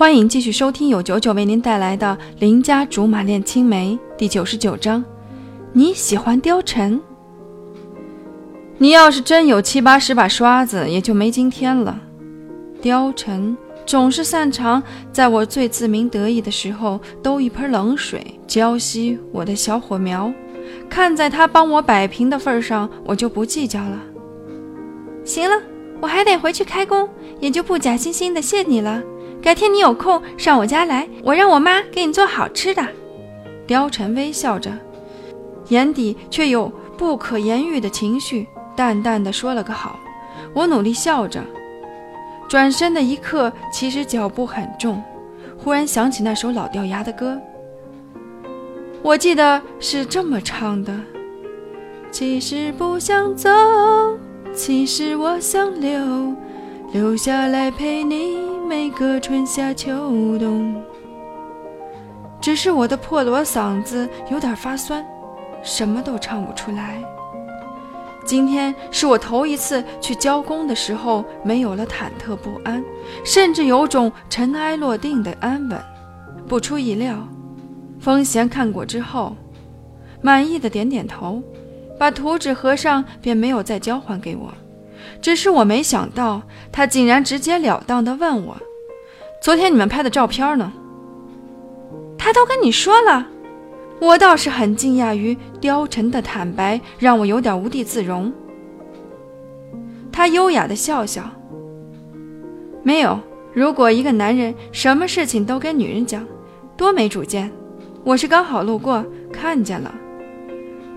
欢迎继续收听由九九为您带来的《邻家竹马恋青梅》第九十九章。你喜欢貂蝉？你要是真有七八十把刷子，也就没今天了。貂蝉总是擅长在我最自鸣得意的时候，兜一盆冷水浇熄我的小火苗。看在他帮我摆平的份上，我就不计较了。行了，我还得回去开工，也就不假惺惺的谢你了。改天你有空上我家来，我让我妈给你做好吃的。貂蝉微笑着，眼底却有不可言喻的情绪，淡淡的说了个好。我努力笑着，转身的一刻，其实脚步很重。忽然想起那首老掉牙的歌，我记得是这么唱的：其实不想走，其实我想留，留下来陪你。每个春夏秋冬，只是我的破锣嗓子有点发酸，什么都唱不出来。今天是我头一次去交工的时候，没有了忐忑不安，甚至有种尘埃落定的安稳。不出意料，风贤看过之后，满意的点点头，把图纸合上，便没有再交还给我。只是我没想到，他竟然直截了当地问我：“昨天你们拍的照片呢？”他都跟你说了。我倒是很惊讶于貂蝉的坦白，让我有点无地自容。他优雅地笑笑：“没有。如果一个男人什么事情都跟女人讲，多没主见。我是刚好路过，看见了。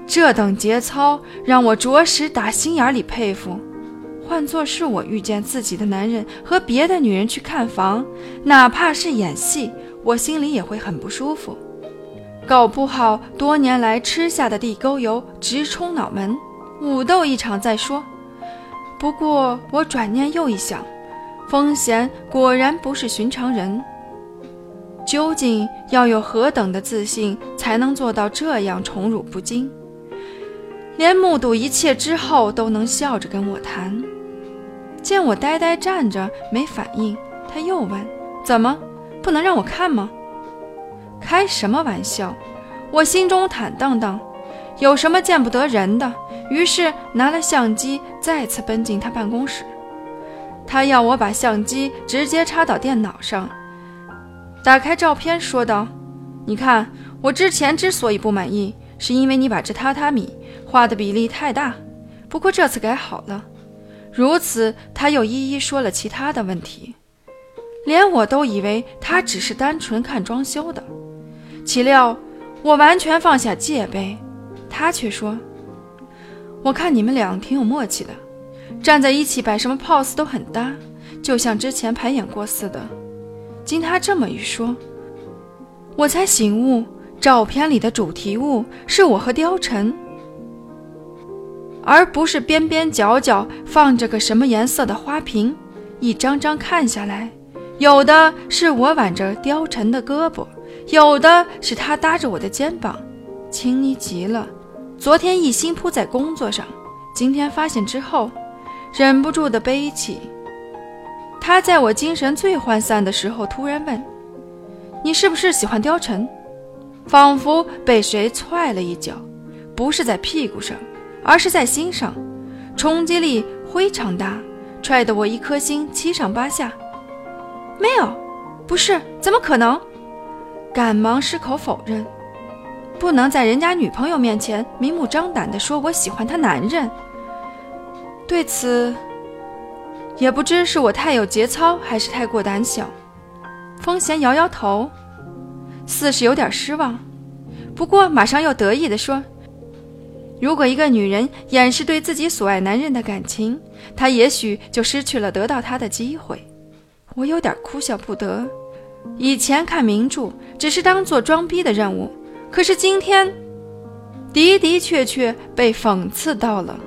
这等节操，让我着实打心眼里佩服。”换做是我遇见自己的男人和别的女人去看房，哪怕是演戏，我心里也会很不舒服。搞不好多年来吃下的地沟油直冲脑门，武斗一场再说。不过我转念又一想，风贤果然不是寻常人。究竟要有何等的自信，才能做到这样宠辱不惊？连目睹一切之后都能笑着跟我谈。见我呆呆站着没反应，他又问：“怎么，不能让我看吗？”开什么玩笑！我心中坦荡荡，有什么见不得人的？于是拿了相机，再次奔进他办公室。他要我把相机直接插到电脑上，打开照片，说道：“你看，我之前之所以不满意，是因为你把这榻榻米画的比例太大。不过这次改好了。”如此，他又一一说了其他的问题，连我都以为他只是单纯看装修的，岂料我完全放下戒备，他却说：“我看你们俩挺有默契的，站在一起摆什么 pose 都很搭，就像之前排演过似的。”经他这么一说，我才醒悟，照片里的主题物是我和貂蝉。而不是边边角角放着个什么颜色的花瓶，一张张看下来，有的是我挽着貂蝉的胳膊，有的是他搭着我的肩膀，亲昵极了。昨天一心扑在工作上，今天发现之后，忍不住的悲泣。他在我精神最涣散的时候突然问：“你是不是喜欢貂蝉？”仿佛被谁踹了一脚，不是在屁股上。而是在心上，冲击力非常大，踹得我一颗心七上八下。没有，不是，怎么可能？赶忙矢口否认，不能在人家女朋友面前明目张胆地说我喜欢她男人。对此，也不知是我太有节操，还是太过胆小。风贤摇摇头，似是有点失望，不过马上又得意地说。如果一个女人掩饰对自己所爱男人的感情，她也许就失去了得到他的机会。我有点哭笑不得。以前看名著只是当做装逼的任务，可是今天的的确确被讽刺到了。